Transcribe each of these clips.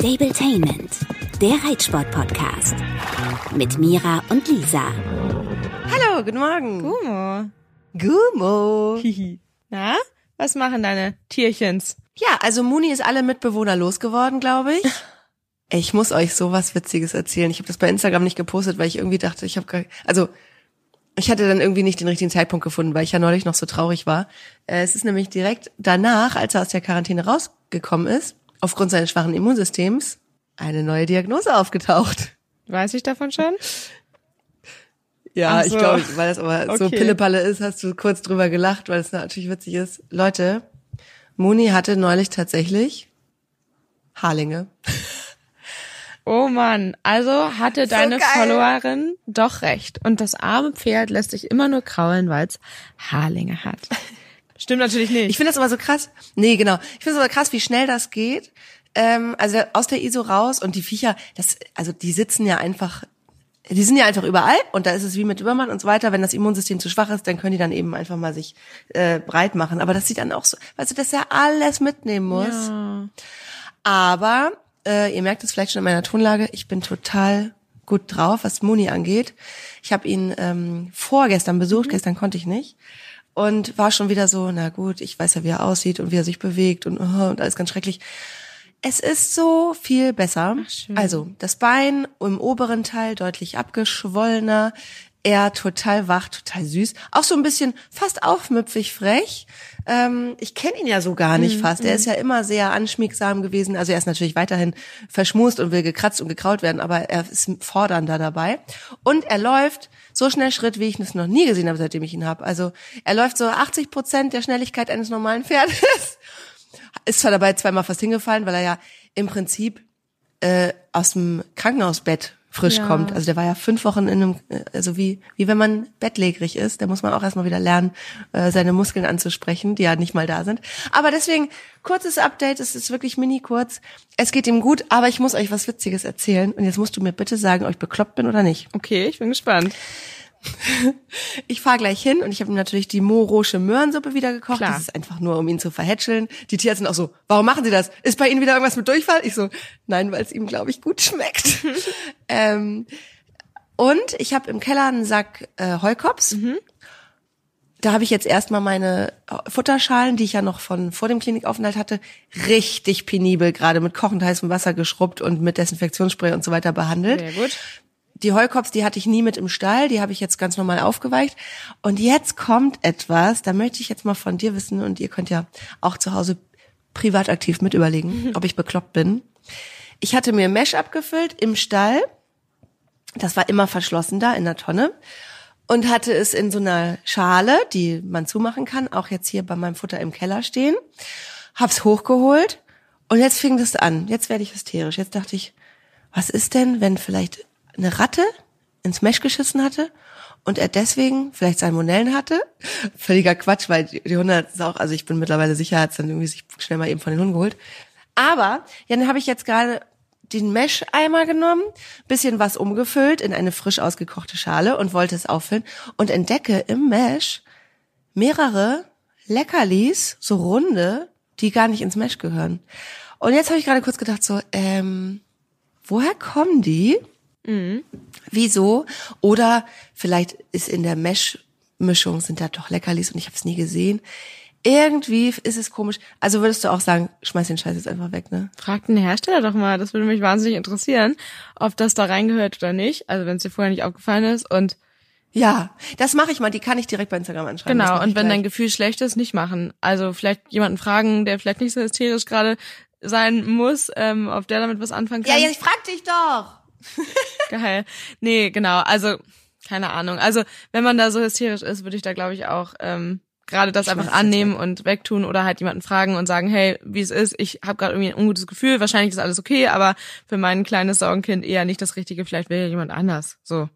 Stabletainment, der Reitsport-Podcast. Mit Mira und Lisa. Hallo, guten Morgen. Gumo. Gumo. Hihi. Na, was machen deine Tierchens? Ja, also Muni ist alle Mitbewohner losgeworden, glaube ich. Ich muss euch so was Witziges erzählen. Ich habe das bei Instagram nicht gepostet, weil ich irgendwie dachte, ich habe gar, also ich hatte dann irgendwie nicht den richtigen Zeitpunkt gefunden, weil ich ja neulich noch so traurig war. Äh, Es ist nämlich direkt danach, als er aus der Quarantäne rausgekommen ist, aufgrund seines schwachen Immunsystems, eine neue Diagnose aufgetaucht. Weiß ich davon schon? Ja, Ach ich so. glaube, weil das aber so Okay. Pillepalle ist, hast du kurz drüber gelacht, weil es natürlich witzig ist. Leute, Muni hatte neulich tatsächlich Haarlinge. Oh Mann, also hatte deine geil. Followerin doch recht. Und das arme Pferd lässt sich immer nur kraulen, weil es Haarlinge hat. Stimmt natürlich nicht. Ich finde das aber so krass. Nee, genau. Ich finde es aber krass, wie schnell das geht. Ähm, also aus der ISO raus und die Viecher, das, also die sitzen ja einfach, die sind ja einfach überall und da ist es wie mit Übermann und so weiter. Wenn das Immunsystem zu schwach ist, dann können die dann eben einfach mal sich äh, breit machen. Aber das sieht dann auch so, weißt du, dass er alles mitnehmen muss. ja. Aber äh, ihr merkt es vielleicht schon in meiner Tonlage, ich bin total gut drauf, was Moni angeht. Ich habe ihn ähm, vorgestern besucht, gestern konnte ich nicht. Und war schon wieder so, na gut, ich weiß ja, wie er aussieht und wie er sich bewegt und, oh, und alles ganz schrecklich. Es ist so viel besser. schön. also das Bein im oberen Teil deutlich abgeschwollener, er total wach, total süß, auch so ein bisschen fast aufmüpfig frech. Ähm, ich kenne ihn ja so gar nicht fast. Er ist ja immer sehr anschmiegsam gewesen. Also er ist natürlich weiterhin verschmust und will gekratzt und gekraut werden, aber er ist fordernder dabei. Und er läuft so schnell Schritt, wie ich es noch nie gesehen habe, seitdem ich ihn habe. Also er läuft so 80 Prozent der Schnelligkeit eines normalen Pferdes. Ist zwar dabei zweimal fast hingefallen, weil er ja im Prinzip äh, aus dem Krankenhausbett frisch Ja. kommt. Also der war ja fünf Wochen in einem, also wie, wie wenn man bettlägerig ist, da muss man auch erstmal wieder lernen, äh, seine Muskeln anzusprechen, die ja nicht mal da sind. Aber deswegen, kurzes Update, es ist wirklich mini kurz. Es geht ihm gut, aber ich muss euch was Witziges erzählen. Und jetzt musst du mir bitte sagen, ob ich bekloppt bin oder nicht. Okay, ich bin gespannt. Ich fahre gleich hin und ich habe ihm natürlich die morosche Möhrensuppe wieder gekocht. Klar. Das ist einfach nur, um ihn zu verhätscheln. Die Tierärzte sind auch so, warum machen Sie das? Ist bei Ihnen wieder irgendwas mit Durchfall? Ich so, nein, weil es ihm, glaube ich, gut schmeckt. ähm, und ich habe im Keller einen Sack äh, Heukops. Da habe ich jetzt erstmal meine äh, Futterschalen, die ich ja noch von vor dem Klinikaufenthalt hatte, richtig penibel gerade mit kochend heißem Wasser geschrubbt und mit Desinfektionsspray und so weiter behandelt. Sehr gut. Die Heukops, die hatte ich nie mit im Stall, die habe ich jetzt ganz normal aufgeweicht. Und jetzt kommt etwas, da möchte ich jetzt mal von dir wissen und ihr könnt ja auch zu Hause privat aktiv mit überlegen, ob ich bekloppt bin. Ich hatte mir Mesh abgefüllt im Stall. Das war immer verschlossen da in der Tonne. Und hatte es in so einer Schale, die man zumachen kann, auch jetzt hier bei meinem Futter im Keller stehen. Hab's hochgeholt und jetzt fing das an. Jetzt werde ich hysterisch. Jetzt dachte ich, was ist denn, wenn vielleicht eine Ratte ins Mesh geschissen hatte und er deswegen vielleicht Salmonellen hatte? Völliger Quatsch, weil die Hunde es auch, also ich bin mittlerweile sicher, hat es dann irgendwie sich schnell mal eben von den Hunden geholt. Aber, ja, dann habe ich jetzt gerade den Mesh-Eimer genommen, bisschen was umgefüllt in eine frisch ausgekochte Schale und wollte es auffüllen und entdecke im Mesh mehrere Leckerlis, so runde, die gar nicht ins Mesh gehören. Und jetzt habe ich gerade kurz gedacht, so, ähm, woher kommen die? Wieso? Oder vielleicht ist in der Mesh-Mischung sind da doch Leckerlis und ich habe es nie gesehen. Irgendwie ist es komisch. Also würdest du auch sagen, schmeiß den Scheiß jetzt einfach weg, ne? Frag den Hersteller doch mal, das würde mich wahnsinnig interessieren, ob das da reingehört oder nicht. Also wenn es dir vorher nicht aufgefallen ist und Ja, das mache ich mal. Die kann ich direkt bei Instagram anschreiben. Genau, und wenn dein gleich. Gefühl schlecht ist, nicht machen. Also vielleicht jemanden fragen, der vielleicht nicht so hysterisch gerade sein muss, ähm, ob der damit was anfangen kann. ja, ich frag dich doch. Geil. Nee, genau. Also, keine Ahnung. Also, wenn man da so hysterisch ist, würde ich da, glaube ich, auch ähm, gerade das einfach annehmen und wegtun oder halt jemanden fragen und sagen, hey, wie es ist, ich habe gerade irgendwie ein ungutes Gefühl, wahrscheinlich ist alles okay, aber für mein kleines Sorgenkind eher nicht das Richtige, vielleicht will ja jemand anders. So.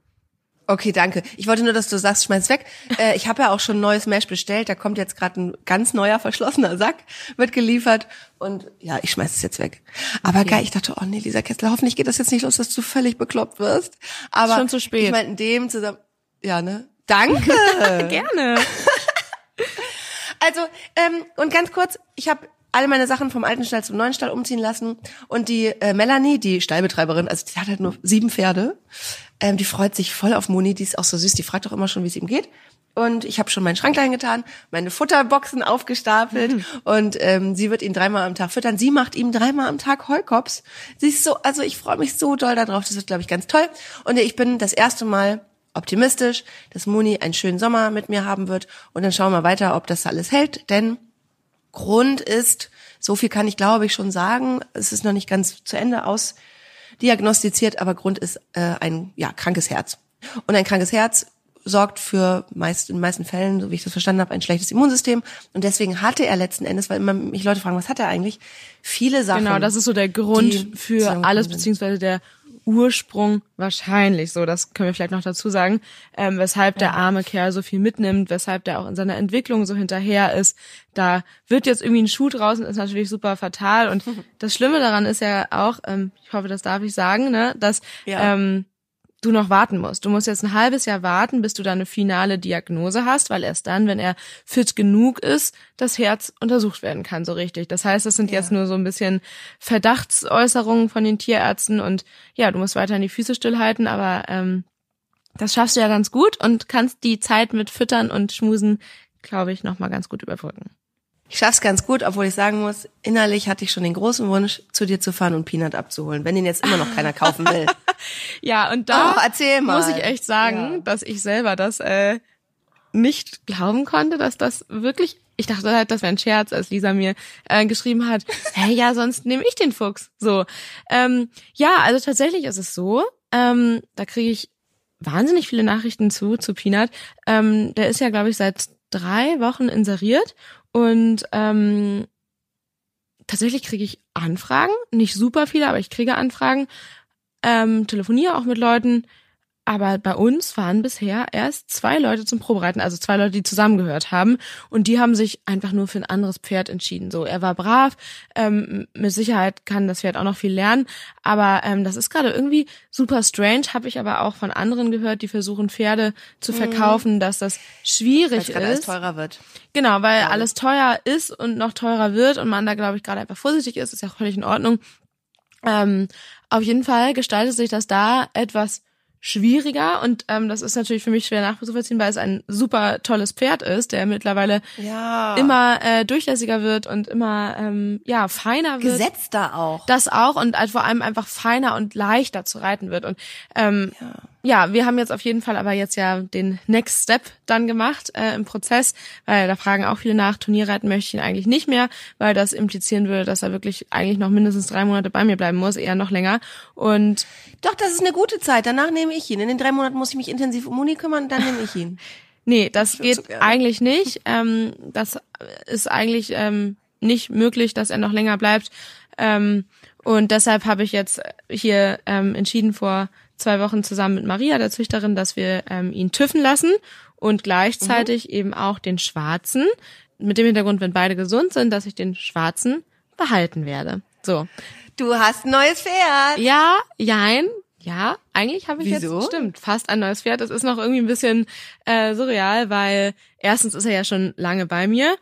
Okay, danke. Ich wollte nur, dass du sagst, schmeiß weg. Äh, ich habe ja auch schon ein neues Mesh bestellt. Da kommt jetzt gerade ein ganz neuer verschlossener Sack, wird geliefert. Und ja, ich schmeiß es jetzt weg. Aber geil, ich dachte, oh nee, Lisa Kessler, hoffentlich geht das jetzt nicht los, dass du völlig bekloppt wirst. Aber Schon zu spät. Ich meine, in dem zusammen. Ja, ne? Danke. Gerne. Also, ähm, und ganz kurz, ich habe alle meine Sachen vom alten Stall zum neuen Stall umziehen lassen. Und die äh, Melanie, die Stallbetreiberin, also die hat halt nur sieben Pferde, ähm, die freut sich voll auf Moni, die ist auch so süß, die fragt doch immer schon, wie es ihm geht. Und ich habe schon meinen Schrank getan, meine Futterboxen aufgestapelt mhm. und ähm, sie wird ihn dreimal am Tag füttern. Sie macht ihm dreimal am Tag Heukops. Sie ist so, also ich freue mich so doll darauf. Das wird, glaube ich, ganz toll. Und ich bin das erste Mal optimistisch, dass Moni einen schönen Sommer mit mir haben wird. Und dann schauen wir weiter, ob das alles hält. Denn Grund ist, so viel kann ich glaube ich schon sagen, es ist noch nicht ganz zu Ende ausdiagnostiziert, aber Grund ist äh, ein ja, krankes Herz. Und ein krankes Herz sorgt für meist in den meisten Fällen, so wie ich das verstanden habe, ein schlechtes Immunsystem. Und deswegen hatte er letzten Endes, weil immer mich Leute fragen, was hat er eigentlich? Viele Sachen. Genau, das ist so der Grund für alles, beziehungsweise der Ursprung wahrscheinlich so, das können wir vielleicht noch dazu sagen, ähm, weshalb der arme Kerl so viel mitnimmt, weshalb der auch in seiner Entwicklung so hinterher ist. Da wird jetzt irgendwie ein Schuh draußen, ist natürlich super fatal. Und das Schlimme daran ist ja auch, ähm, ich hoffe, das darf ich sagen, ne, dass ja. ähm, du noch warten musst. Du musst jetzt ein halbes Jahr warten, bis du da eine finale Diagnose hast, weil erst dann, wenn er fit genug ist, das Herz untersucht werden kann, so richtig. Das heißt, das sind ja. jetzt nur so ein bisschen Verdachtsäußerungen von den Tierärzten und ja, du musst weiterhin die Füße stillhalten, aber ähm, das schaffst du ja ganz gut und kannst die Zeit mit Füttern und Schmusen, glaube ich, nochmal ganz gut überbrücken. Ich schaff's ganz gut, obwohl ich sagen muss, innerlich hatte ich schon den großen Wunsch, zu dir zu fahren und Peanut abzuholen, wenn den jetzt immer noch keiner kaufen will. ja, und da oh, muss ich echt sagen, ja. dass ich selber das äh, nicht glauben konnte, dass das wirklich ich dachte halt, das wäre ein Scherz, als Lisa mir äh, geschrieben hat, hey, ja, sonst nehme ich den Fuchs. So. Ähm, ja, also tatsächlich ist es so, ähm, da kriege ich wahnsinnig viele Nachrichten zu, zu Peanut. Ähm, der ist ja, glaube ich, seit drei Wochen inseriert und ähm, tatsächlich kriege ich Anfragen, nicht super viele, aber ich kriege Anfragen, ähm, telefoniere auch mit Leuten, aber bei uns waren bisher erst zwei Leute zum Probereiten, also zwei Leute, die zusammengehört haben. Und die haben sich einfach nur für ein anderes Pferd entschieden. So, er war brav, ähm, mit Sicherheit kann das Pferd auch noch viel lernen. Aber ähm, das ist gerade irgendwie super strange, habe ich aber auch von anderen gehört, die versuchen, Pferde zu mhm. verkaufen, mhm. dass das schwierig weil ist. alles teurer wird. Genau, weil ja. alles teuer ist und noch teurer wird und man da, glaube ich, gerade einfach vorsichtig ist, ist ja völlig in Ordnung. Ähm, auf jeden Fall gestaltet sich das da etwas schwieriger und ähm, das ist natürlich für mich schwer nachzuvollziehen, weil es ein super tolles Pferd ist, der mittlerweile ja. immer äh, durchlässiger wird und immer ähm, ja feiner wird. Gesetzter auch. Das auch und halt vor allem einfach feiner und leichter zu reiten wird und ähm, ja ja, wir haben jetzt auf jeden Fall aber jetzt ja den Next Step dann gemacht äh, im Prozess, weil da fragen auch viele nach, Turnierreiten möchte ich ihn eigentlich nicht mehr, weil das implizieren würde, dass er wirklich eigentlich noch mindestens drei Monate bei mir bleiben muss, eher noch länger. Und doch, das ist eine gute Zeit. Danach nehme ich ihn. In den drei Monaten muss ich mich intensiv um Muni kümmern, dann nehme ich ihn. nee, das geht so eigentlich nicht. Ähm, das ist eigentlich ähm, nicht möglich, dass er noch länger bleibt. Ähm, und deshalb habe ich jetzt hier ähm, entschieden vor zwei Wochen zusammen mit Maria, der Züchterin, dass wir ähm, ihn tüffen lassen und gleichzeitig mhm. eben auch den schwarzen, mit dem Hintergrund, wenn beide gesund sind, dass ich den schwarzen behalten werde. So. Du hast ein neues Pferd. Ja, jein. Ja, eigentlich habe ich Wieso? jetzt stimmt fast ein neues Pferd. Das ist noch irgendwie ein bisschen äh, surreal, weil erstens ist er ja schon lange bei mir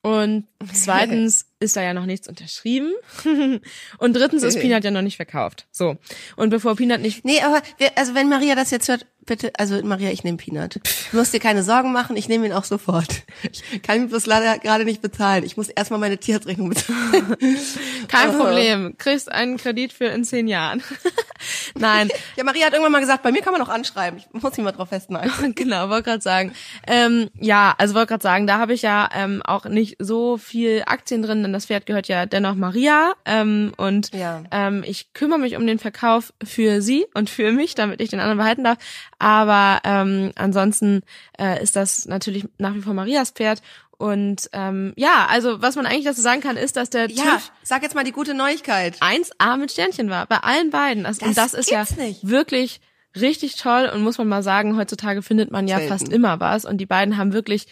und zweitens ist da ja noch nichts unterschrieben. und drittens ist Peanut ja noch nicht verkauft. So. Und bevor Peanut nicht. Nee, aber wir, also wenn Maria das jetzt hört, bitte, also Maria, ich nehme Peanut. Du musst dir keine Sorgen machen, ich nehme ihn auch sofort. Ich kann ihn bloß leider gerade nicht bezahlen. Ich muss erstmal meine Tierarztrechnung bezahlen. Kein Problem. Kriegst einen Kredit für in zehn Jahren. Nein. Ja, Maria hat irgendwann mal gesagt, bei mir kann man auch anschreiben. Ich muss mich mal drauf festnageln. genau, wollte gerade sagen. Ähm, ja, also wollte gerade sagen, da habe ich ja ähm, auch nicht so viel Aktien drin, denn das Pferd gehört ja dennoch Maria. Ähm, und ja. ähm, ich kümmere mich um den Verkauf für sie und für mich, damit ich den anderen behalten darf. Aber ähm, ansonsten äh, ist das natürlich nach wie vor Marias Pferd. Und ähm, ja, also was man eigentlich dazu sagen kann, ist, dass der ja, TÜV sag jetzt mal die gute Neuigkeit. 1A mit Sternchen war, bei allen beiden. Also, das und das ist ja nicht. wirklich richtig toll und muss man mal sagen, heutzutage findet man ja Selten. fast immer was. Und die beiden haben wirklich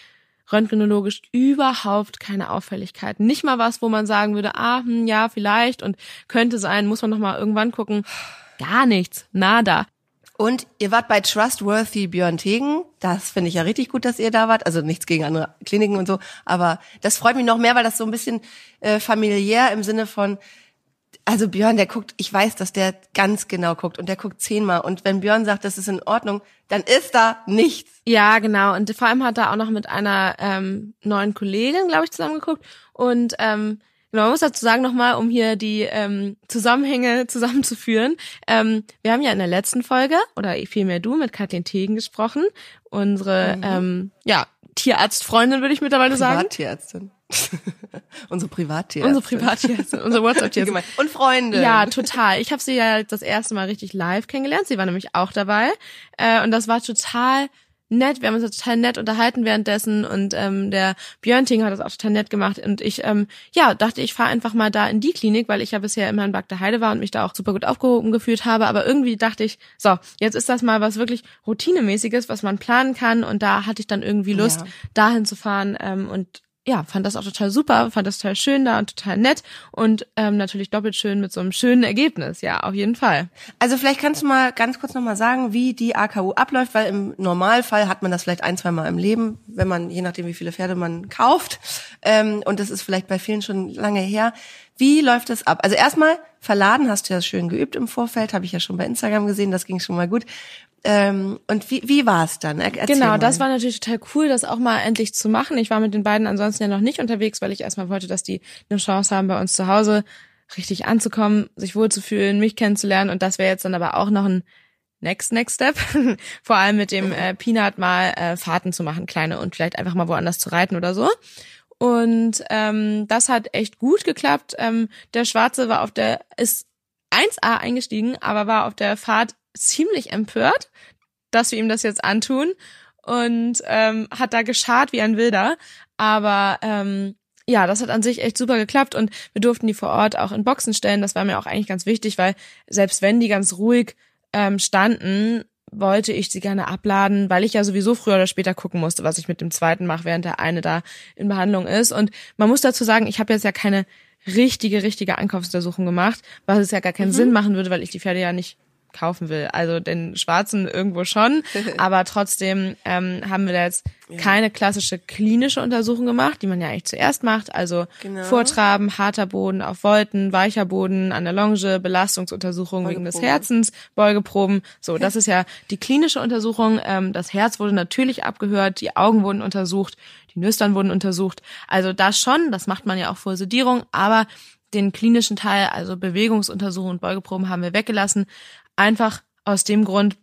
röntgenologisch überhaupt keine Auffälligkeiten. Nicht mal was, wo man sagen würde, ah, hm, ja, vielleicht und könnte sein, muss man noch mal irgendwann gucken. Gar nichts, nada. Und ihr wart bei Trustworthy Björn Tegen. Das finde ich ja richtig gut, dass ihr da wart. Also nichts gegen andere Kliniken und so. Aber das freut mich noch mehr, weil das so ein bisschen äh, familiär im Sinne von, also Björn, der guckt, ich weiß, dass der ganz genau guckt und der guckt zehnmal. Und wenn Björn sagt, das ist in Ordnung, dann ist da nichts. Ja, genau. Und vor allem hat er auch noch mit einer ähm, neuen Kollegin, glaube ich, zusammengeguckt. Und ähm, genau, man muss dazu sagen nochmal, um hier die ähm, Zusammenhänge zusammenzuführen. Ähm, wir haben ja in der letzten Folge, oder vielmehr du, mit Kathleen Tegen gesprochen. Unsere, mhm. ähm, ja, Tierarztfreundin, würde ich mittlerweile sagen. Privattierärztin. unsere Privattierärztin. Unsere Privattierärztin, unsere WhatsApp-Tierärztin. Und Freunde. Ja, total. Ich habe sie ja das erste Mal richtig live kennengelernt. Sie war nämlich auch dabei. Äh, und das war total nett. Wir haben uns total nett unterhalten währenddessen und ähm, der Björn Ting hat das auch total nett gemacht und ich ähm, ja dachte, ich fahre einfach mal da in die Klinik, weil ich ja bisher immer in Bagda Heide war und mich da auch super gut aufgehoben gefühlt habe. Aber irgendwie dachte ich, so jetzt ist das mal was wirklich routinemäßiges, was man planen kann und da hatte ich dann irgendwie Lust, ja. dahin zu fahren ähm, und ja, fand das auch total super, fand das total schön da und total nett und ähm, natürlich doppelt schön mit so einem schönen Ergebnis, ja, auf jeden Fall. Also vielleicht kannst du mal ganz kurz nochmal sagen, wie die AKU abläuft, weil im Normalfall hat man das vielleicht ein, zwei Mal im Leben, wenn man, je nachdem wie viele Pferde man kauft ähm, und das ist vielleicht bei vielen schon lange her. Wie läuft das ab? Also erstmal, verladen hast du ja schön geübt im Vorfeld, habe ich ja schon bei Instagram gesehen, das ging schon mal gut. Ähm, und wie, wie war es dann? Erzähl genau, mal. das war natürlich total cool, das auch mal endlich zu machen. Ich war mit den beiden ansonsten ja noch nicht unterwegs, weil ich erstmal wollte, dass die eine Chance haben, bei uns zu Hause richtig anzukommen, sich wohlzufühlen, mich kennenzulernen. Und das wäre jetzt dann aber auch noch ein Next, Next Step. Vor allem mit dem äh, Peanut mal äh, Fahrten zu machen, kleine und vielleicht einfach mal woanders zu reiten oder so. Und ähm, das hat echt gut geklappt. Ähm, der Schwarze war auf der, ist 1A eingestiegen, aber war auf der Fahrt ziemlich empört, dass wir ihm das jetzt antun und ähm, hat da geschart wie ein Wilder. Aber ähm, ja, das hat an sich echt super geklappt und wir durften die vor Ort auch in Boxen stellen. Das war mir auch eigentlich ganz wichtig, weil selbst wenn die ganz ruhig ähm, standen, wollte ich sie gerne abladen, weil ich ja sowieso früher oder später gucken musste, was ich mit dem zweiten mache, während der eine da in Behandlung ist. Und man muss dazu sagen, ich habe jetzt ja keine richtige, richtige Einkaufsuntersuchung gemacht, was es ja gar keinen mhm. Sinn machen würde, weil ich die Pferde ja nicht kaufen will. Also den schwarzen irgendwo schon, aber trotzdem ähm, haben wir da jetzt ja. keine klassische klinische Untersuchung gemacht, die man ja eigentlich zuerst macht. Also genau. Vortraben, harter Boden auf Wolten, weicher Boden an der Longe, Belastungsuntersuchung wegen des Herzens, Beugeproben. So, das ist ja die klinische Untersuchung. Ähm, das Herz wurde natürlich abgehört, die Augen wurden untersucht, die Nüstern wurden untersucht. Also das schon, das macht man ja auch vor Sedierung, aber den klinischen Teil, also Bewegungsuntersuchungen und Beugeproben haben wir weggelassen. Einfach aus dem Grund,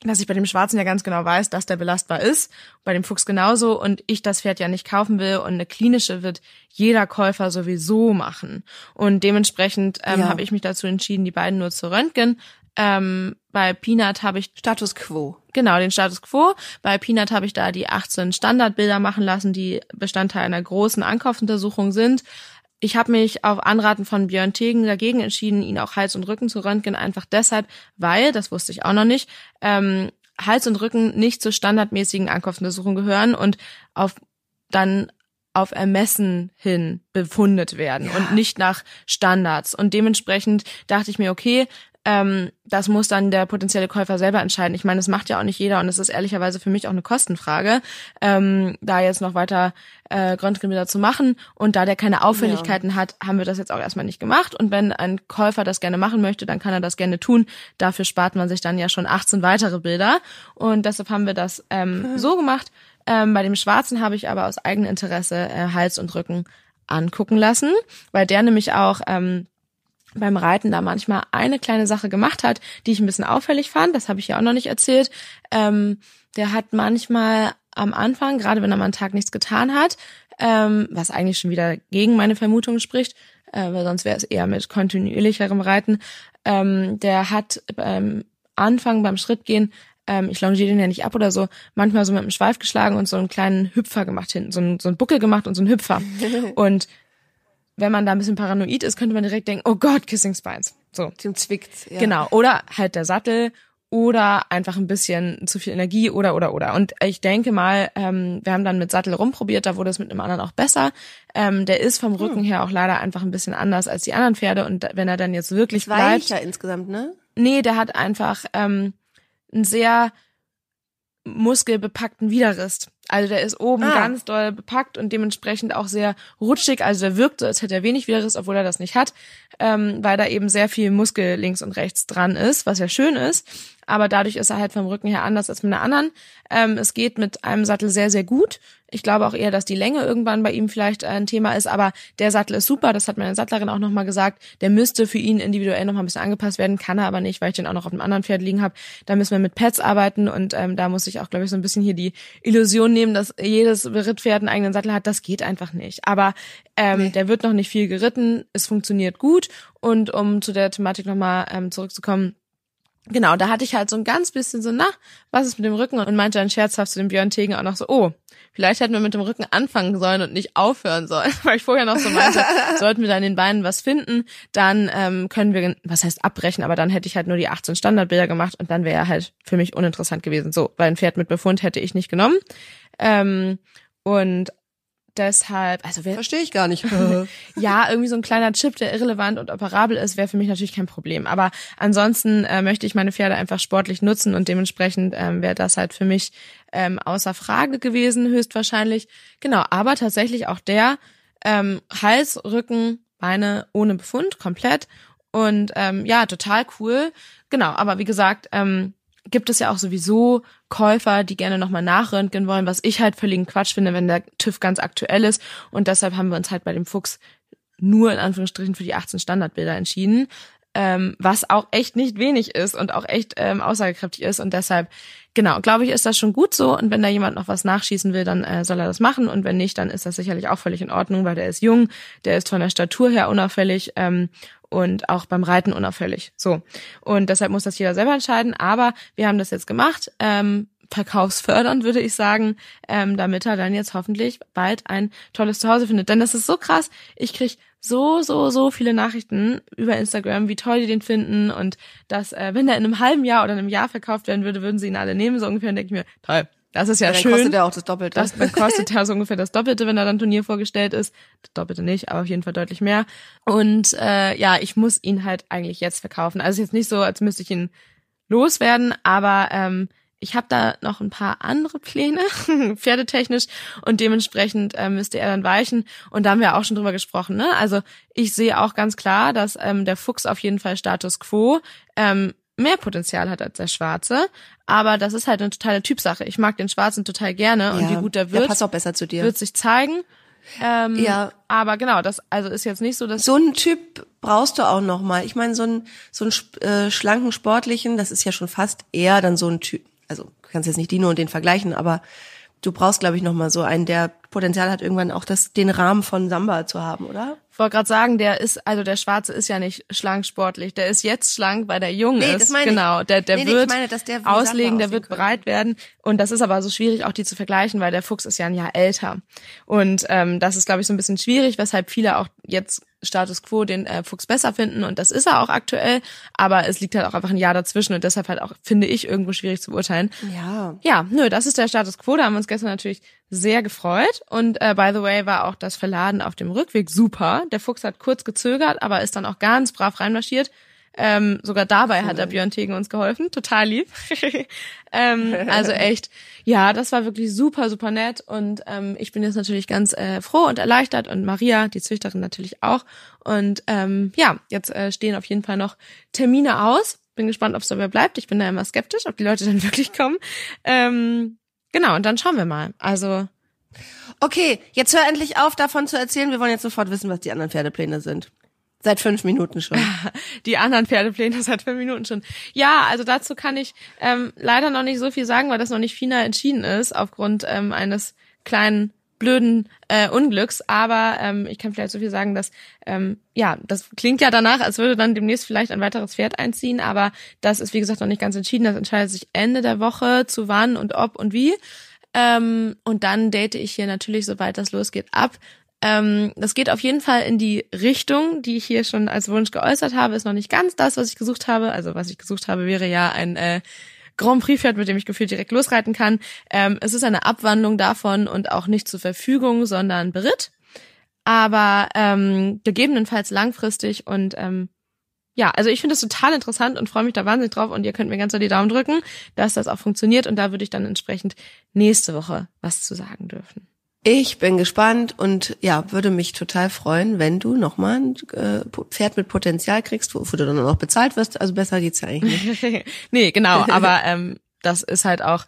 dass ich bei dem Schwarzen ja ganz genau weiß, dass der belastbar ist, bei dem Fuchs genauso und ich das Pferd ja nicht kaufen will und eine klinische wird jeder Käufer sowieso machen. Und dementsprechend ähm, ja. habe ich mich dazu entschieden, die beiden nur zu röntgen. Ähm, bei Peanut habe ich Status Quo. Genau, den Status Quo. Bei Peanut habe ich da die 18 Standardbilder machen lassen, die Bestandteil einer großen Ankaufsuntersuchung sind. Ich habe mich auf Anraten von Björn Tegen dagegen entschieden, ihn auch Hals und Rücken zu röntgen, einfach deshalb, weil, das wusste ich auch noch nicht, ähm, Hals und Rücken nicht zur standardmäßigen Ankaufsuntersuchung gehören und auf dann auf Ermessen hin befundet werden ja. und nicht nach Standards. Und dementsprechend dachte ich mir, okay, ähm, das muss dann der potenzielle Käufer selber entscheiden. Ich meine, das macht ja auch nicht jeder und es ist ehrlicherweise für mich auch eine Kostenfrage, ähm, da jetzt noch weiter äh, Röntgenbilder zu machen. Und da der keine Auffälligkeiten ja. hat, haben wir das jetzt auch erstmal nicht gemacht. Und wenn ein Käufer das gerne machen möchte, dann kann er das gerne tun. Dafür spart man sich dann ja schon 18 weitere Bilder. Und deshalb haben wir das ähm, mhm. so gemacht. Ähm, bei dem Schwarzen habe ich aber aus eigenem Interesse äh, Hals und Rücken angucken lassen, weil der nämlich auch ähm, beim Reiten da manchmal eine kleine Sache gemacht hat, die ich ein bisschen auffällig fand. Das habe ich ja auch noch nicht erzählt. Ähm, der hat manchmal am Anfang, gerade wenn er mal einen Tag nichts getan hat, ähm, was eigentlich schon wieder gegen meine Vermutung spricht, äh, weil sonst wäre es eher mit kontinuierlicherem Reiten, ähm, der hat beim Anfang, beim Schrittgehen, ähm, ich longiere den ja nicht ab oder so, manchmal so mit dem Schweif geschlagen und so einen kleinen Hüpfer gemacht hinten, so einen, so einen Buckel gemacht und so einen Hüpfer. und wenn man da ein bisschen paranoid ist, könnte man direkt denken, oh Gott, Kissing Spines. So. Dem zwickt. Ja. Genau. Oder halt der Sattel oder einfach ein bisschen zu viel Energie oder oder oder. Und ich denke mal, ähm, wir haben dann mit Sattel rumprobiert, da wurde es mit einem anderen auch besser. Ähm, der ist vom Rücken hm. her auch leider einfach ein bisschen anders als die anderen Pferde. Und wenn er dann jetzt wirklich Weicher bleibt. insgesamt, ne? Nee, der hat einfach, ähm, einen sehr muskelbepackten Widerrist. Also der ist oben ah. ganz doll bepackt und dementsprechend auch sehr rutschig. Also der wirkt so, als hätte er wenig Widerriss, obwohl er das nicht hat, ähm, weil da eben sehr viel Muskel links und rechts dran ist, was ja schön ist. Aber dadurch ist er halt vom Rücken her anders als mit einer anderen. Ähm, es geht mit einem Sattel sehr, sehr gut. Ich glaube auch eher, dass die Länge irgendwann bei ihm vielleicht ein Thema ist, aber der Sattel ist super, das hat meine Sattlerin auch nochmal gesagt. Der müsste für ihn individuell nochmal ein bisschen angepasst werden, kann er aber nicht, weil ich den auch noch auf einem anderen Pferd liegen habe. Da müssen wir mit Pads arbeiten und ähm, da muss ich auch, glaube ich, so ein bisschen hier die Illusion nehmen, dass jedes Rittpferd einen eigenen Sattel hat. Das geht einfach nicht. Aber ähm, nee. der wird noch nicht viel geritten, es funktioniert gut und um zu der Thematik nochmal ähm, zurückzukommen, Genau, da hatte ich halt so ein ganz bisschen so, na, was ist mit dem Rücken? Und meinte dann scherzhaft zu dem Björn Tegen auch noch so, oh, vielleicht hätten wir mit dem Rücken anfangen sollen und nicht aufhören sollen. Weil ich vorher noch so meinte, sollten wir da in den Beinen was finden, dann ähm, können wir, was heißt abbrechen, aber dann hätte ich halt nur die 18 Standardbilder gemacht und dann wäre halt für mich uninteressant gewesen. So, weil ein Pferd mit Befund hätte ich nicht genommen. Ähm, und deshalb, also wer, verstehe ich gar nicht. ja, irgendwie so ein kleiner Chip, der irrelevant und operabel ist, wäre für mich natürlich kein Problem. Aber ansonsten äh, möchte ich meine Pferde einfach sportlich nutzen und dementsprechend ähm, wäre das halt für mich ähm, außer Frage gewesen, höchstwahrscheinlich. Genau, aber tatsächlich auch der ähm, Hals, Rücken, Beine ohne Befund, komplett. Und ähm, ja, total cool. Genau, aber wie gesagt, ähm, gibt es ja auch sowieso Käufer, die gerne nochmal nachröntgen wollen, was ich halt völligen Quatsch finde, wenn der TÜV ganz aktuell ist. Und deshalb haben wir uns halt bei dem Fuchs nur in Anführungsstrichen für die 18 Standardbilder entschieden, ähm, was auch echt nicht wenig ist und auch echt ähm, aussagekräftig ist. Und deshalb, genau, glaube ich, ist das schon gut so. Und wenn da jemand noch was nachschießen will, dann äh, soll er das machen. Und wenn nicht, dann ist das sicherlich auch völlig in Ordnung, weil der ist jung, der ist von der Statur her unauffällig ähm, und auch beim Reiten unauffällig. So. Und deshalb muss das jeder selber entscheiden. Aber wir haben das jetzt gemacht. Ähm, verkaufsfördernd, würde ich sagen, ähm, damit er dann jetzt hoffentlich bald ein tolles Zuhause findet. Denn das ist so krass. Ich krieg so, so, so viele Nachrichten über Instagram, wie toll die den finden und dass, äh, wenn er in einem halben Jahr oder einem Jahr verkauft werden würde, würden sie ihn alle nehmen, so ungefähr. Und denke ich mir, toll, das ist ja, ja dann schön. kostet er auch das Doppelte. Das, kostet er so ungefähr das Doppelte, wenn er dann Turnier vorgestellt ist. Das Doppelte nicht, aber auf jeden Fall deutlich mehr. Und äh, ja, ich muss ihn halt eigentlich jetzt verkaufen. Also jetzt nicht so, als müsste ich ihn loswerden, aber ähm, ich habe da noch ein paar andere Pläne, pferdetechnisch, und dementsprechend äh, müsste er dann weichen. Und da haben wir auch schon drüber gesprochen. Ne? Also ich sehe auch ganz klar, dass ähm, der Fuchs auf jeden Fall Status quo ähm, mehr Potenzial hat als der Schwarze. Aber das ist halt eine totale Typsache. Ich mag den Schwarzen total gerne und wie gut der wird, der passt auch besser zu dir. wird sich zeigen. Ähm, ja. Aber genau, das also ist jetzt nicht so, dass so einen Typ brauchst du auch noch mal. Ich meine, so einen so einen äh, schlanken sportlichen, das ist ja schon fast eher dann so ein Typ. Also du kannst jetzt nicht Dino und den vergleichen, aber du brauchst, glaube ich, noch mal so einen, der Potenzial hat, irgendwann auch das den Rahmen von Samba zu haben, oder? Ich wollte gerade sagen, der ist, also der Schwarze ist ja nicht schlank sportlich. Der ist jetzt schlank, weil der jung nee, ist. Das meine genau, der, der nee, nee, wird meine, der auslegen, der wird breit werden. Und das ist aber so schwierig, auch die zu vergleichen, weil der Fuchs ist ja ein Jahr älter. Und ähm, das ist, glaube ich, so ein bisschen schwierig, weshalb viele auch jetzt Status quo den äh, Fuchs besser finden und das ist er auch aktuell, aber es liegt halt auch einfach ein Jahr dazwischen und deshalb halt auch, finde ich, irgendwo schwierig zu beurteilen. Ja. Ja, nö, das ist der Status quo, da haben wir uns gestern natürlich sehr gefreut und äh, by the way war auch das Verladen auf dem Rückweg super. Der Fuchs hat kurz gezögert, aber ist dann auch ganz brav reinmarschiert. Ähm, sogar dabei hat der Björn Tegen uns geholfen, total lieb. ähm, also echt, ja, das war wirklich super, super nett und ähm, ich bin jetzt natürlich ganz äh, froh und erleichtert und Maria, die Züchterin natürlich auch. Und ähm, ja, jetzt äh, stehen auf jeden Fall noch Termine aus. Bin gespannt, ob es dabei bleibt. Ich bin da immer skeptisch, ob die Leute dann wirklich kommen. Ähm, genau, und dann schauen wir mal. Also Okay, jetzt hör endlich auf, davon zu erzählen. Wir wollen jetzt sofort wissen, was die anderen Pferdepläne sind. Seit fünf Minuten schon. Die anderen Pferdepläne seit fünf Minuten schon. Ja, also dazu kann ich ähm, leider noch nicht so viel sagen, weil das noch nicht final entschieden ist, aufgrund ähm, eines kleinen blöden äh, Unglücks. Aber ähm, ich kann vielleicht so viel sagen, dass ähm, ja, das klingt ja danach, als würde dann demnächst vielleicht ein weiteres Pferd einziehen, aber das ist wie gesagt noch nicht ganz entschieden. Das entscheidet sich Ende der Woche zu wann und ob und wie. Ähm, und dann date ich hier natürlich, sobald das losgeht, ab. Ähm, das geht auf jeden Fall in die Richtung, die ich hier schon als Wunsch geäußert habe. Ist noch nicht ganz das, was ich gesucht habe. Also was ich gesucht habe, wäre ja ein äh, Grand Prix Pferd, mit dem ich gefühlt direkt losreiten kann. Ähm, es ist eine Abwandlung davon und auch nicht zur Verfügung, sondern Beritt. Aber ähm, gegebenenfalls langfristig und ähm, ja, also ich finde das total interessant und freue mich da wahnsinnig drauf und ihr könnt mir ganz so die Daumen drücken, dass das auch funktioniert und da würde ich dann entsprechend nächste Woche was zu sagen dürfen. Ich bin gespannt und ja, würde mich total freuen, wenn du nochmal ein äh, Pferd mit Potenzial kriegst, wo, du dann noch bezahlt wirst. Also besser geht's ja eigentlich nicht. nee, genau, aber ähm, das ist halt auch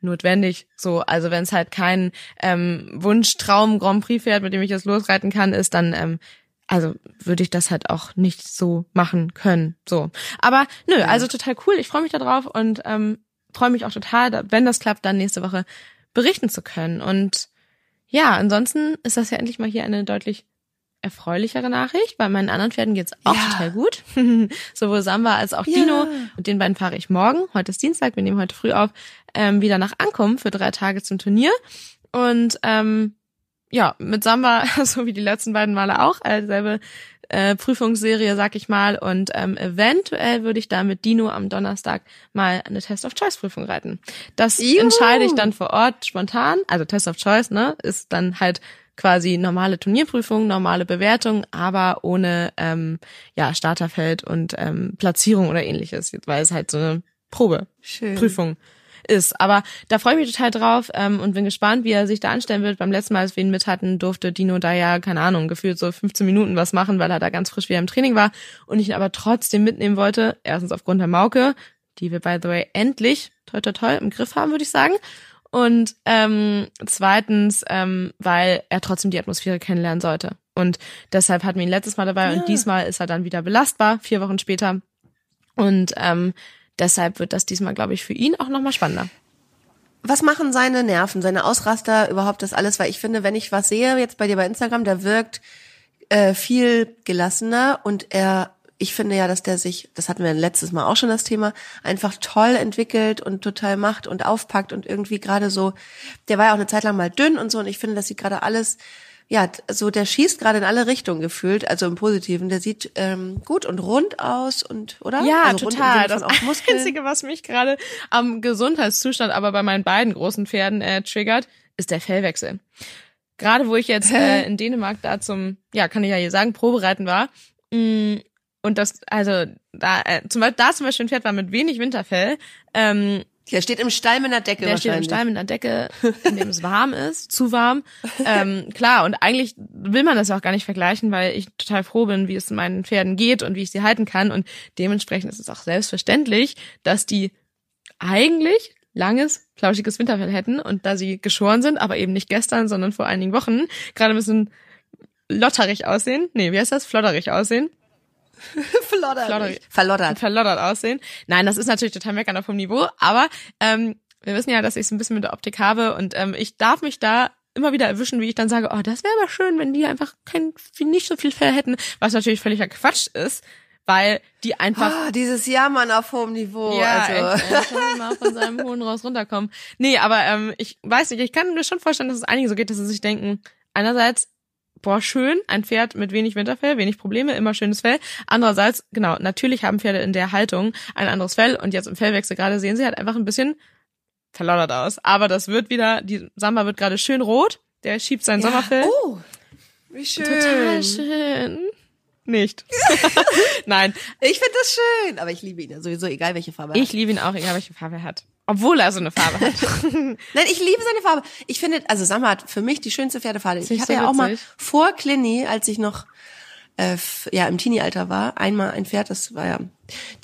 notwendig. So, also wenn es halt kein ähm, Wunsch, Traum, Grand Prix Pferd, mit dem ich jetzt losreiten kann, ist, dann ähm, also würde ich das halt auch nicht so machen können. So. Aber nö, ja. also total cool. Ich freue mich darauf und ähm, freue mich auch total, wenn das klappt, dann nächste Woche berichten zu können. Und ja, ansonsten ist das ja endlich mal hier eine deutlich erfreulichere Nachricht. Bei meinen anderen Pferden geht's auch ja. total gut. Sowohl Samba als auch Dino. Ja. Mit den beiden fahre ich morgen. Heute ist Dienstag, wir nehmen heute früh auf, ähm, wieder nach Ankommen für drei Tage zum Turnier. Und ähm, ja, mit Samba, so wie die letzten beiden Male auch, äh, selbe äh, Prüfungsserie, sag ich mal. Und ähm, eventuell würde ich da mit Dino am Donnerstag mal eine Test of Choice Prüfung reiten. Das Juhu. entscheide ich dann vor Ort spontan. Also Test of Choice, ne, ist dann halt quasi normale Turnierprüfung, normale Bewertung, aber ohne ähm, ja Starterfeld und ähm, Platzierung oder ähnliches, weil es halt so eine Probeprüfung ist. Aber da freue ich mich total drauf ähm, und bin gespannt, wie er sich da anstellen wird. Beim letzten Mal, als wir ihn mit hatten, durfte Dino da ja, keine Ahnung, gefühlt so 15 Minuten was machen, weil er da ganz frisch wieder im Training war und ich ihn aber trotzdem mitnehmen wollte. Erstens aufgrund der Mauke, die wir, by the way, endlich, toi toi toi, im Griff haben, würde ich sagen. Und ähm, zweitens, ähm, weil er trotzdem die Atmosphäre kennenlernen sollte. Und deshalb hatten wir ihn letztes Mal dabei ja. und diesmal ist er dann wieder belastbar, vier Wochen später. Und ähm, Deshalb wird das diesmal, glaube ich, für ihn auch nochmal spannender. Was machen seine Nerven, seine Ausraster, überhaupt das alles? Weil ich finde, wenn ich was sehe jetzt bei dir bei Instagram, der wirkt äh, viel gelassener und er, ich finde ja, dass der sich, das hatten wir letztes Mal auch schon das Thema, einfach toll entwickelt und total macht und aufpackt und irgendwie gerade so, der war ja auch eine Zeit lang mal dünn und so und ich finde, das sieht gerade alles ja, so der schießt gerade in alle Richtungen gefühlt, also im Positiven. Der sieht ähm, gut und rund aus und oder? Ja, also total. Das Einzige, was mich gerade am Gesundheitszustand aber bei meinen beiden großen Pferden äh, triggert, ist der Fellwechsel. Gerade wo ich jetzt äh, in Dänemark da zum, ja, kann ich ja hier sagen, Probereiten war. Mh, mm, und das, also da, äh, zum Beispiel, da zum Beispiel ein Pferd war mit wenig Winterfell. Ähm, der steht im Stall mit einer Decke Der steht im Stall mit einer Decke, in dem es warm ist, zu warm. Ähm, klar, und eigentlich will man das auch gar nicht vergleichen, weil ich total froh bin, wie es meinen Pferden geht und wie ich sie halten kann. Und dementsprechend ist es auch selbstverständlich, dass die eigentlich langes, flauschiges Winterfell hätten und da sie geschoren sind, aber eben nicht gestern, sondern vor einigen Wochen, gerade ein bisschen lotterig aussehen. Nee, wie heißt das? Flotterig aussehen. Floddert. Verloddert. Verloddert aussehen. Nein, das ist natürlich total meckern vom Niveau, aber ähm, wir wissen ja, dass ich es ein bisschen mit der Optik habe und ähm, ich darf mich da immer wieder erwischen, wie ich dann sage, oh, das wäre aber schön, wenn die einfach kein, nicht so viel Fell hätten, was natürlich völliger Quatsch ist, weil die einfach oh, dieses Jammern auf hohem Niveau ja, also echt, äh, mal von seinem hohen raus runterkommen. Nee, aber ähm, ich weiß nicht, ich kann mir schon vorstellen, dass es einigen so geht, dass sie sich denken, einerseits boah, schön, ein Pferd mit wenig Winterfell, wenig Probleme, immer schönes Fell. Andererseits, genau, natürlich haben Pferde in der Haltung ein anderes Fell und jetzt im Fellwechsel gerade sehen sie halt einfach ein bisschen verloddert aus. Aber das wird wieder, die Samba wird gerade schön rot, der schiebt sein ja. Sommerfell. Oh, wie schön. Total schön. Nicht. Nein. Ich finde das schön, aber ich liebe ihn ja sowieso, egal welche Farbe er hat. Ich liebe ihn auch, egal welche Farbe er hat. Obwohl er so eine Farbe hat. Nein, ich liebe seine Farbe. Ich finde, also Sammer hat für mich die schönste Pferdefarbe. Ich hatte so ja auch mal vor Clini, als ich noch äh, ja im Teenie-Alter war, einmal ein Pferd, das war ja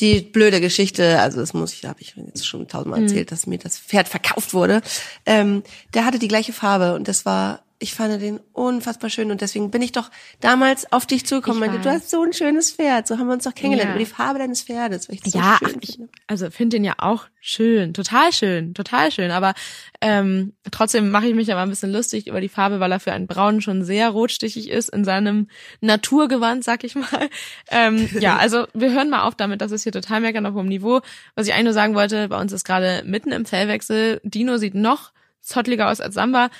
die blöde Geschichte, also das muss ich, habe ich jetzt schon tausendmal mhm. erzählt, dass mir das Pferd verkauft wurde. Ähm, der hatte die gleiche Farbe und das war ich fand den unfassbar schön und deswegen bin ich doch damals auf dich zugekommen. Meinte, du hast so ein schönes Pferd, so haben wir uns doch kennengelernt ja. über die Farbe deines Pferdes. Weil ich das ja, so schön ach, ich, also finde den ja auch schön, total schön, total schön. Aber ähm, trotzdem mache ich mich aber ein bisschen lustig über die Farbe, weil er für einen Braun schon sehr rotstichig ist in seinem Naturgewand, sag ich mal. Ähm, ja, also wir hören mal auf damit, das ist hier total meckern auf hohem Niveau. Was ich eigentlich nur sagen wollte, bei uns ist gerade mitten im Fellwechsel. Dino sieht noch zottliger aus als Samba,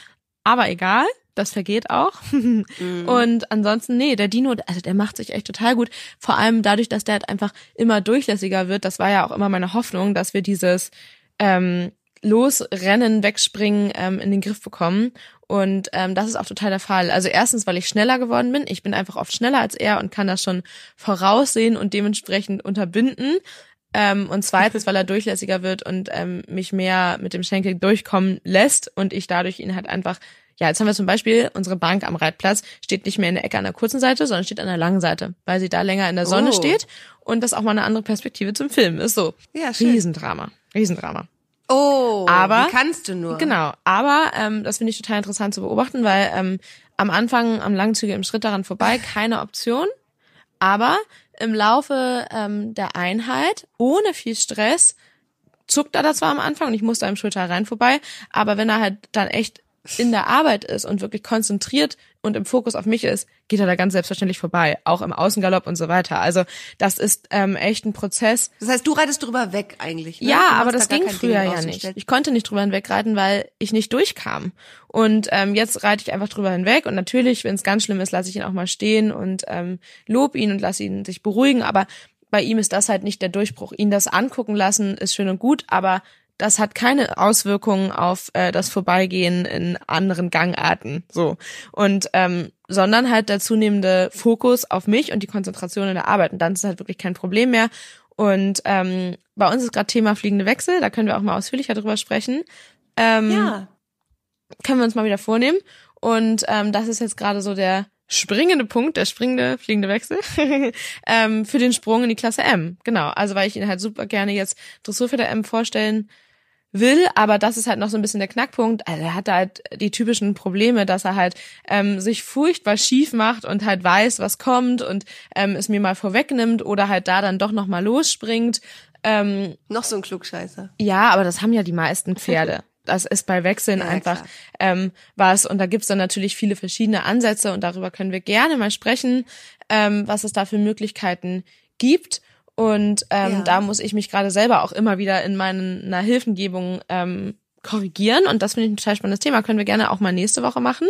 aber egal, das vergeht auch. mhm. Und ansonsten, nee, der Dino, also der macht sich echt total gut. Vor allem dadurch, dass der halt einfach immer durchlässiger wird. Das war ja auch immer meine Hoffnung, dass wir dieses ähm, Losrennen, Wegspringen ähm, in den Griff bekommen. Und ähm, das ist auch total der Fall. Also erstens, weil ich schneller geworden bin. Ich bin einfach oft schneller als er und kann das schon voraussehen und dementsprechend unterbinden. Ähm, und zweitens, weil er durchlässiger wird und ähm, mich mehr mit dem Schenkel durchkommen lässt und ich dadurch ihn halt einfach ja, jetzt haben wir zum Beispiel unsere Bank am Reitplatz steht nicht mehr in der Ecke an der kurzen Seite, sondern steht an der langen Seite, weil sie da länger in der Sonne oh. steht und das auch mal eine andere Perspektive zum Filmen ist. So, ja, schön. Riesendrama, Riesendrama. Oh, aber wie kannst du nur? Genau, aber ähm, das finde ich total interessant zu beobachten, weil ähm, am Anfang am Langzüge im Schritt daran vorbei keine Option, aber im Laufe ähm, der Einheit ohne viel Stress zuckt er da zwar am Anfang und ich musste am Schulter rein vorbei, aber wenn er halt dann echt in der Arbeit ist und wirklich konzentriert und im Fokus auf mich ist, geht er da ganz selbstverständlich vorbei, auch im Außengalopp und so weiter. Also das ist ähm, echt ein Prozess. Das heißt, du reitest drüber weg eigentlich. Ne? Ja, aber das da ging früher ja nicht. Ich konnte nicht drüber hinwegreiten, weil ich nicht durchkam. Und ähm, jetzt reite ich einfach drüber hinweg und natürlich, wenn es ganz schlimm ist, lasse ich ihn auch mal stehen und ähm, lob ihn und lasse ihn sich beruhigen. Aber bei ihm ist das halt nicht der Durchbruch. Ihn das angucken lassen ist schön und gut, aber das hat keine Auswirkungen auf äh, das Vorbeigehen in anderen Gangarten, so. Und ähm, sondern halt der zunehmende Fokus auf mich und die Konzentration in der Arbeit. Und dann ist es halt wirklich kein Problem mehr. Und ähm, bei uns ist gerade Thema fliegende Wechsel, da können wir auch mal ausführlicher drüber sprechen. Ähm, ja. Können wir uns mal wieder vornehmen. Und ähm, das ist jetzt gerade so der springende Punkt, der springende, fliegende Wechsel, ähm, für den Sprung in die Klasse M. Genau, also weil ich ihn halt super gerne jetzt Dressur für der M vorstellen will, aber das ist halt noch so ein bisschen der Knackpunkt. Also er hat halt die typischen Probleme, dass er halt ähm, sich furchtbar schief macht und halt weiß, was kommt und ähm, es mir mal vorwegnimmt oder halt da dann doch noch mal losspringt. Ähm, noch so ein Klugscheißer. Ja, aber das haben ja die meisten Pferde. Das ist bei Wechseln ja, einfach ähm, was. Und da gibt's dann natürlich viele verschiedene Ansätze und darüber können wir gerne mal sprechen, ähm, was es da für Möglichkeiten gibt. Und ähm, ja. da muss ich mich gerade selber auch immer wieder in meiner Hilfengebung ähm, korrigieren. Und das finde ich ein total spannendes Thema. Können wir gerne auch mal nächste Woche machen.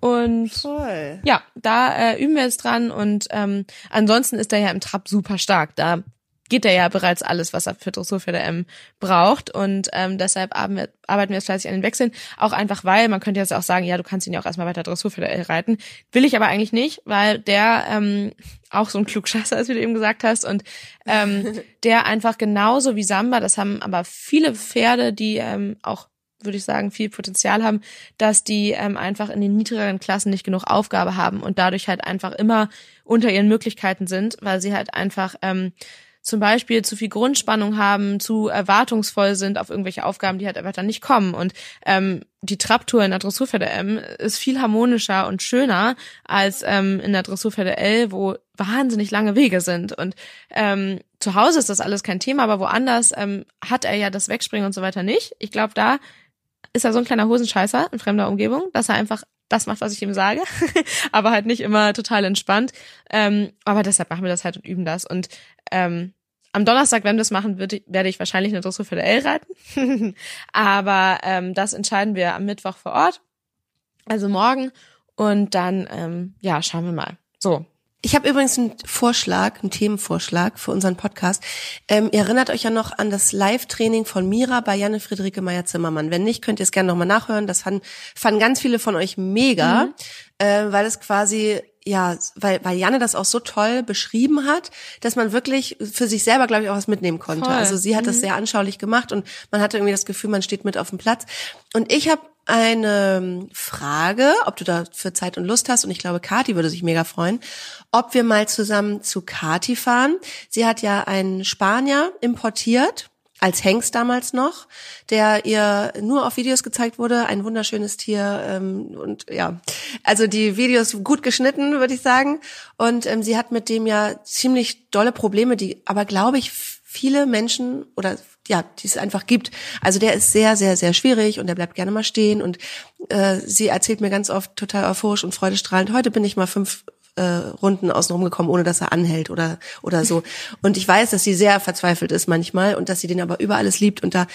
Und Voll. ja, da äh, üben wir jetzt dran. Und ähm, ansonsten ist er ja im Trab super stark. Da geht er ja bereits alles, was er für Dressur für der M braucht. Und ähm, deshalb arbeiten wir, jetzt fleißig an den Wechseln. Auch einfach, weil man könnte jetzt auch sagen, ja, du kannst ihn ja auch erstmal weiter Dressur für der L reiten. Will ich aber eigentlich nicht, weil der ähm, auch so ein Klugschasser ist, wie du eben gesagt hast. Und ähm, der einfach genauso wie Samba, das haben aber viele Pferde, die ähm, auch würde ich sagen, viel Potenzial haben, dass die ähm, einfach in den niedrigeren Klassen nicht genug Aufgabe haben und dadurch halt einfach immer unter ihren Möglichkeiten sind, weil sie halt einfach ähm, zum Beispiel zu viel Grundspannung haben, zu erwartungsvoll sind auf irgendwelche Aufgaben, die halt einfach dann nicht kommen. Und ähm, die Traptour in der Dressurpferde M ist viel harmonischer und schöner als ähm, in der Dressurpferde L, wo wahnsinnig lange Wege sind. Und ähm, zu Hause ist das alles kein Thema, aber woanders ähm, hat er ja das Wegspringen und so weiter nicht. Ich glaube, da ist er so ein kleiner Hosenscheißer in fremder Umgebung, dass er einfach das macht, was ich ihm sage, aber halt nicht immer total entspannt. Ähm, aber deshalb machen wir das halt und üben das. Und ähm, am Donnerstag, wenn wir das machen, wird, werde ich wahrscheinlich eine Dressur für der L reiten. Aber ähm, das entscheiden wir am Mittwoch vor Ort, also morgen. Und dann, ähm, ja, schauen wir mal. So. Ich habe übrigens einen Vorschlag, einen Themenvorschlag für unseren Podcast. Ähm, ihr erinnert euch ja noch an das Live-Training von Mira bei Janne Friederike Meyer-Zimmermann. Wenn nicht, könnt ihr es gerne nochmal nachhören. Das fanden, fanden ganz viele von euch mega, mhm. äh, weil es quasi ja, weil, weil Janne das auch so toll beschrieben hat, dass man wirklich für sich selber, glaube ich, auch was mitnehmen konnte. Voll. Also sie hat mhm. das sehr anschaulich gemacht und man hatte irgendwie das Gefühl, man steht mit auf dem Platz. Und ich habe eine Frage, ob du dafür Zeit und Lust hast, und ich glaube, Kati würde sich mega freuen, ob wir mal zusammen zu Kati fahren. Sie hat ja einen Spanier importiert als Hengst damals noch, der ihr nur auf Videos gezeigt wurde, ein wunderschönes Tier ähm, und ja, also die Videos gut geschnitten, würde ich sagen. Und ähm, sie hat mit dem ja ziemlich dolle Probleme, die aber glaube ich viele Menschen oder ja, die es einfach gibt. Also der ist sehr, sehr, sehr schwierig und der bleibt gerne mal stehen und äh, sie erzählt mir ganz oft total euphorisch und freudestrahlend, heute bin ich mal fünf äh, Runden außenrum gekommen, ohne dass er anhält oder oder so. Und ich weiß, dass sie sehr verzweifelt ist manchmal und dass sie den aber über alles liebt und da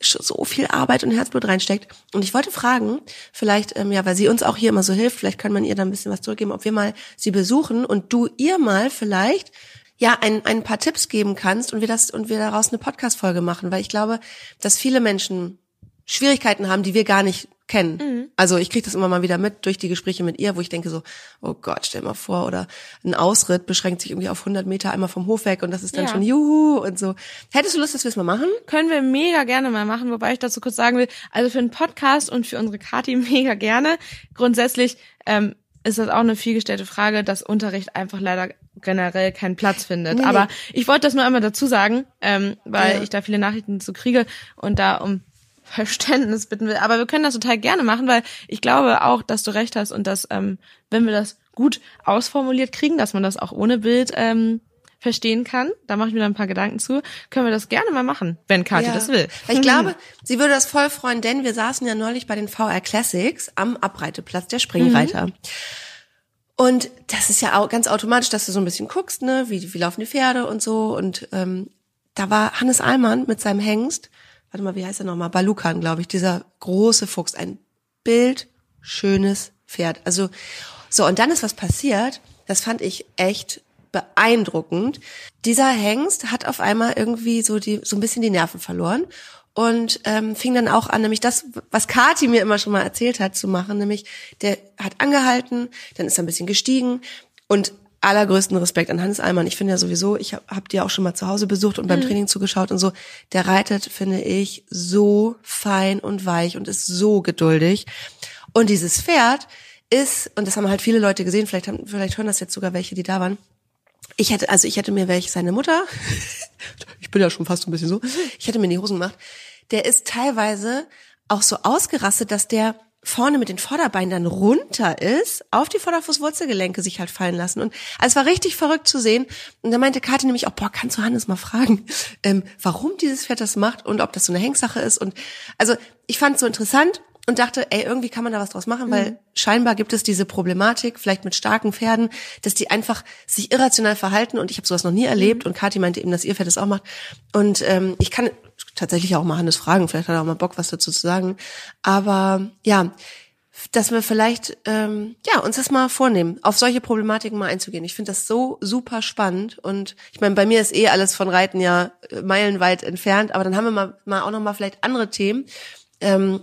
so viel Arbeit und Herzblut reinsteckt. Und ich wollte fragen, vielleicht, ähm, ja, weil sie uns auch hier immer so hilft, vielleicht kann man ihr da ein bisschen was zurückgeben, ob wir mal sie besuchen und du ihr mal vielleicht ja ein, ein paar Tipps geben kannst und wir das und wir daraus eine Podcast-Folge machen, weil ich glaube, dass viele Menschen Schwierigkeiten haben, die wir gar nicht kennen. Mhm. Also ich kriege das immer mal wieder mit durch die Gespräche mit ihr, wo ich denke so, oh Gott, stell mal vor, oder ein Ausritt beschränkt sich irgendwie auf 100 Meter einmal vom Hof weg und das ist dann ja. schon juhu und so. Hättest du Lust, dass wir es mal machen? Können wir mega gerne mal machen, wobei ich dazu kurz sagen will, also für einen Podcast und für unsere Kati mega gerne. Grundsätzlich ähm, ist das auch eine vielgestellte Frage, dass Unterricht einfach leider generell keinen Platz findet. Nee. Aber ich wollte das nur einmal dazu sagen, ähm, weil ja. ich da viele Nachrichten zu kriege und da um Verständnis bitten will. Aber wir können das total gerne machen, weil ich glaube auch, dass du recht hast und dass, ähm, wenn wir das gut ausformuliert kriegen, dass man das auch ohne Bild ähm, verstehen kann, da mache ich mir dann ein paar Gedanken zu, können wir das gerne mal machen, wenn Kathi ja. das will. Ich glaube, sie würde das voll freuen, denn wir saßen ja neulich bei den VR Classics am Abreiteplatz der Springreiter. Mhm. Und das ist ja auch ganz automatisch, dass du so ein bisschen guckst, ne, wie, wie laufen die Pferde und so. Und ähm, da war Hannes Allmann mit seinem Hengst warte mal, wie heißt er nochmal? Balukan, glaube ich, dieser große Fuchs, ein bildschönes Pferd. Also, so, und dann ist was passiert, das fand ich echt beeindruckend. Dieser Hengst hat auf einmal irgendwie so die, so ein bisschen die Nerven verloren und ähm, fing dann auch an, nämlich das, was Kati mir immer schon mal erzählt hat, zu machen, nämlich der hat angehalten, dann ist er ein bisschen gestiegen und allergrößten Respekt an Hannes Allmann. Ich finde ja sowieso, ich habe hab die auch schon mal zu Hause besucht und beim mhm. Training zugeschaut und so. Der reitet, finde ich, so fein und weich und ist so geduldig. Und dieses Pferd ist, und das haben halt viele Leute gesehen, vielleicht haben, vielleicht hören das jetzt sogar welche, die da waren. Ich hätte, also ich hätte mir welche, seine Mutter, ich bin ja schon fast ein bisschen so, ich hätte mir in die Hosen gemacht. Der ist teilweise auch so ausgerastet, dass der vorne mit den Vorderbeinen dann runter ist, auf die Vorderfußwurzelgelenke sich halt fallen lassen. Und also es war richtig verrückt zu sehen. Und da meinte Kathi nämlich auch, boah, kannst du Hannes mal fragen, ähm, warum dieses Pferd das macht und ob das so eine Hengsache ist. Und also ich fand es so interessant und dachte, ey, irgendwie kann man da was draus machen, weil mhm. scheinbar gibt es diese Problematik, vielleicht mit starken Pferden, dass die einfach sich irrational verhalten und ich habe sowas noch nie erlebt mhm. und Kathi meinte eben, dass ihr Pferd das auch macht und ähm, ich kann tatsächlich auch mal Hannes fragen, vielleicht hat er auch mal Bock, was dazu zu sagen, aber ja, dass wir vielleicht ähm, ja uns das mal vornehmen, auf solche Problematiken mal einzugehen. Ich finde das so super spannend und ich meine, bei mir ist eh alles von Reiten ja äh, meilenweit entfernt, aber dann haben wir mal, mal auch noch mal vielleicht andere Themen. Ähm,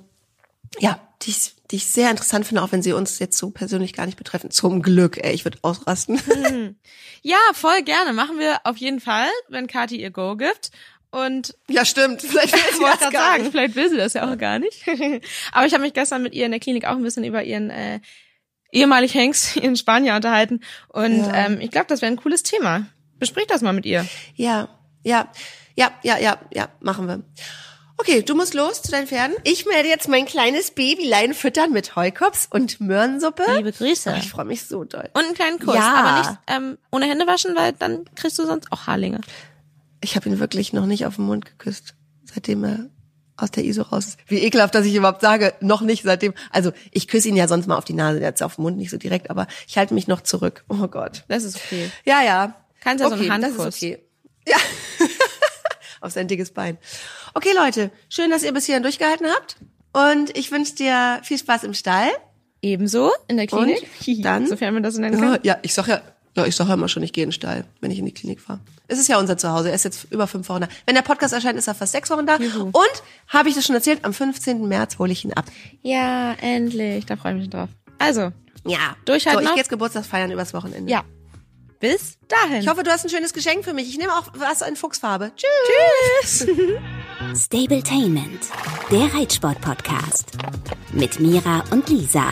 ja, die ich, die ich sehr interessant finde, auch wenn sie uns jetzt so persönlich gar nicht betreffen. Zum Glück, ey, ich würde ausrasten. Ja, voll gerne. Machen wir auf jeden Fall, wenn Kathi ihr Go gibt. Und ja, stimmt. Vielleicht will sie das gar sagen. Nicht. Vielleicht will sie das ja auch gar nicht. Aber ich habe mich gestern mit ihr in der Klinik auch ein bisschen über ihren äh, ehemalig Hengst, ihren Spanier unterhalten. Und ja. ähm, ich glaube, das wäre ein cooles Thema. Besprich das mal mit ihr. Ja, ja, ja, ja, ja, ja, machen wir. Okay, du musst los zu deinen Pferden. Ich werde jetzt mein kleines Babylein füttern mit Heukops und Möhrensuppe. Liebe Grüße. Oh, ich freue mich so doll. Und einen kleinen Kuss, ja. aber nicht ähm, ohne Hände waschen, weil dann kriegst du sonst auch Haarlinge. Ich habe ihn wirklich noch nicht auf den Mund geküsst, seitdem er aus der ISO raus ist. Wie ekelhaft, dass ich überhaupt sage, noch nicht seitdem. Also ich küsse ihn ja sonst mal auf die Nase, hat auf den Mund nicht so direkt, aber ich halte mich noch zurück. Oh Gott. Das ist okay. Ja, ja. Kannst ja okay, so einen Handkuss. Das ist okay. Ja. auf sein dickes Bein. Okay, Leute, schön, dass ihr bis hierhin durchgehalten habt. Und ich wünsche dir viel Spaß im Stall. Ebenso in der Klinik. Und dann, sofern man das nennen kann. Ja, ich sag ja, ja, ich sag ja immer schon, ich gehe in den Stall, wenn ich in die Klinik fahre. Es ist ja unser Zuhause. Er ist jetzt über fünf Wochen da. Wenn der Podcast erscheint, ist er fast sechs Wochen da. Juhu. Und, habe ich das schon erzählt, am 15. März hole ich ihn ab. Ja, endlich. Da freue ich mich drauf. Also. Ja. Durchhalten So, ich gehe jetzt Geburtstag feiern übers Wochenende. Ja. Bis dahin. Ich hoffe, du hast ein schönes Geschenk für mich. Ich nehme auch was in Fuchsfarbe. Tschüss. Tschüss. Stabletainment, der Reitsport-Podcast. Mit Mira und Lisa.